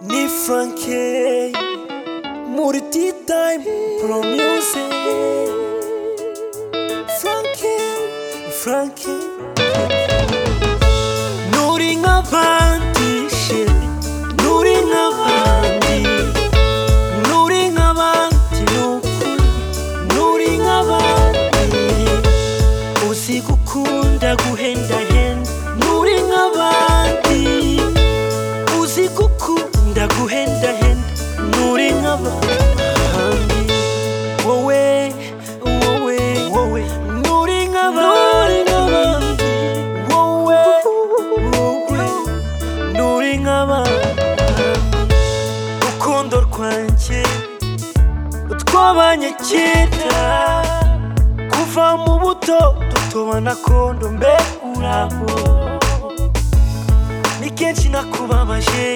ni franke muri ti time promise franke franke nuri nga bandi she nuri nga bandi nuri nga bandi nuri nga bandi usiku kunda guhenda ko banyakira kuva mu buto dutoba na kondo mbe uraho ni kenshi nakubabaje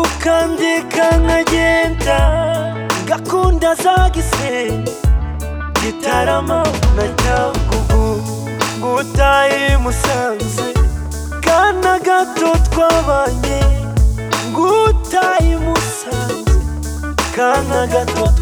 ukandeka nkagenda gakunda za gisenyi gitarama na nyabugugu ngutaye musanze kana gato twabanye ngutaye musanze kana gato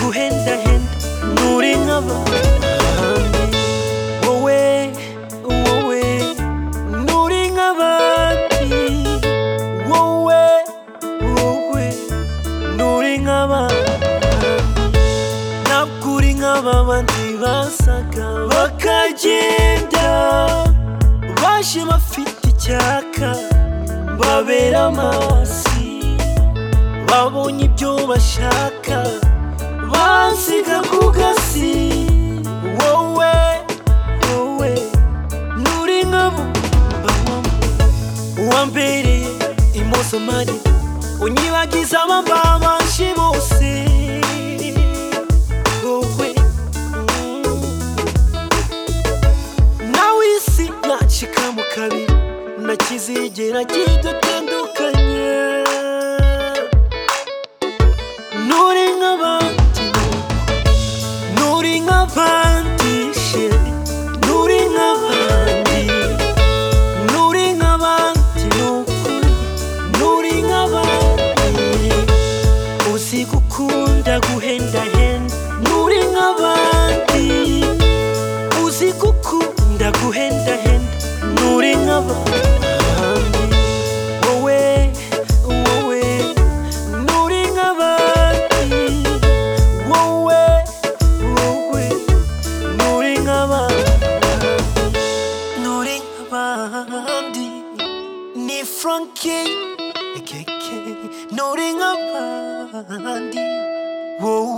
guhendahenda nturi nk'abandi wowe wowe nturi nk'abandi wowe wowe nturi nk'abandi ntabwo uri nk'ababandi basaga bakagenda baje bafite icyaka babera amaso babonye ibyo bashaka mbere imoso mari unyibagiza amambabanshi bose wowe mm. nawe isi nacikamo kabiri nakizigera gitatandukanye Ngira guhendahenda Nturi nk'abandi Uzi kuku gukunda guhendahenda Nturi nk'abandi Wowe, wowe Nturi nk'abandi Wowe, wowe Nturi nk'abandi nuri nk'abandi Ni Frankie Keke, noting abandi Whoa.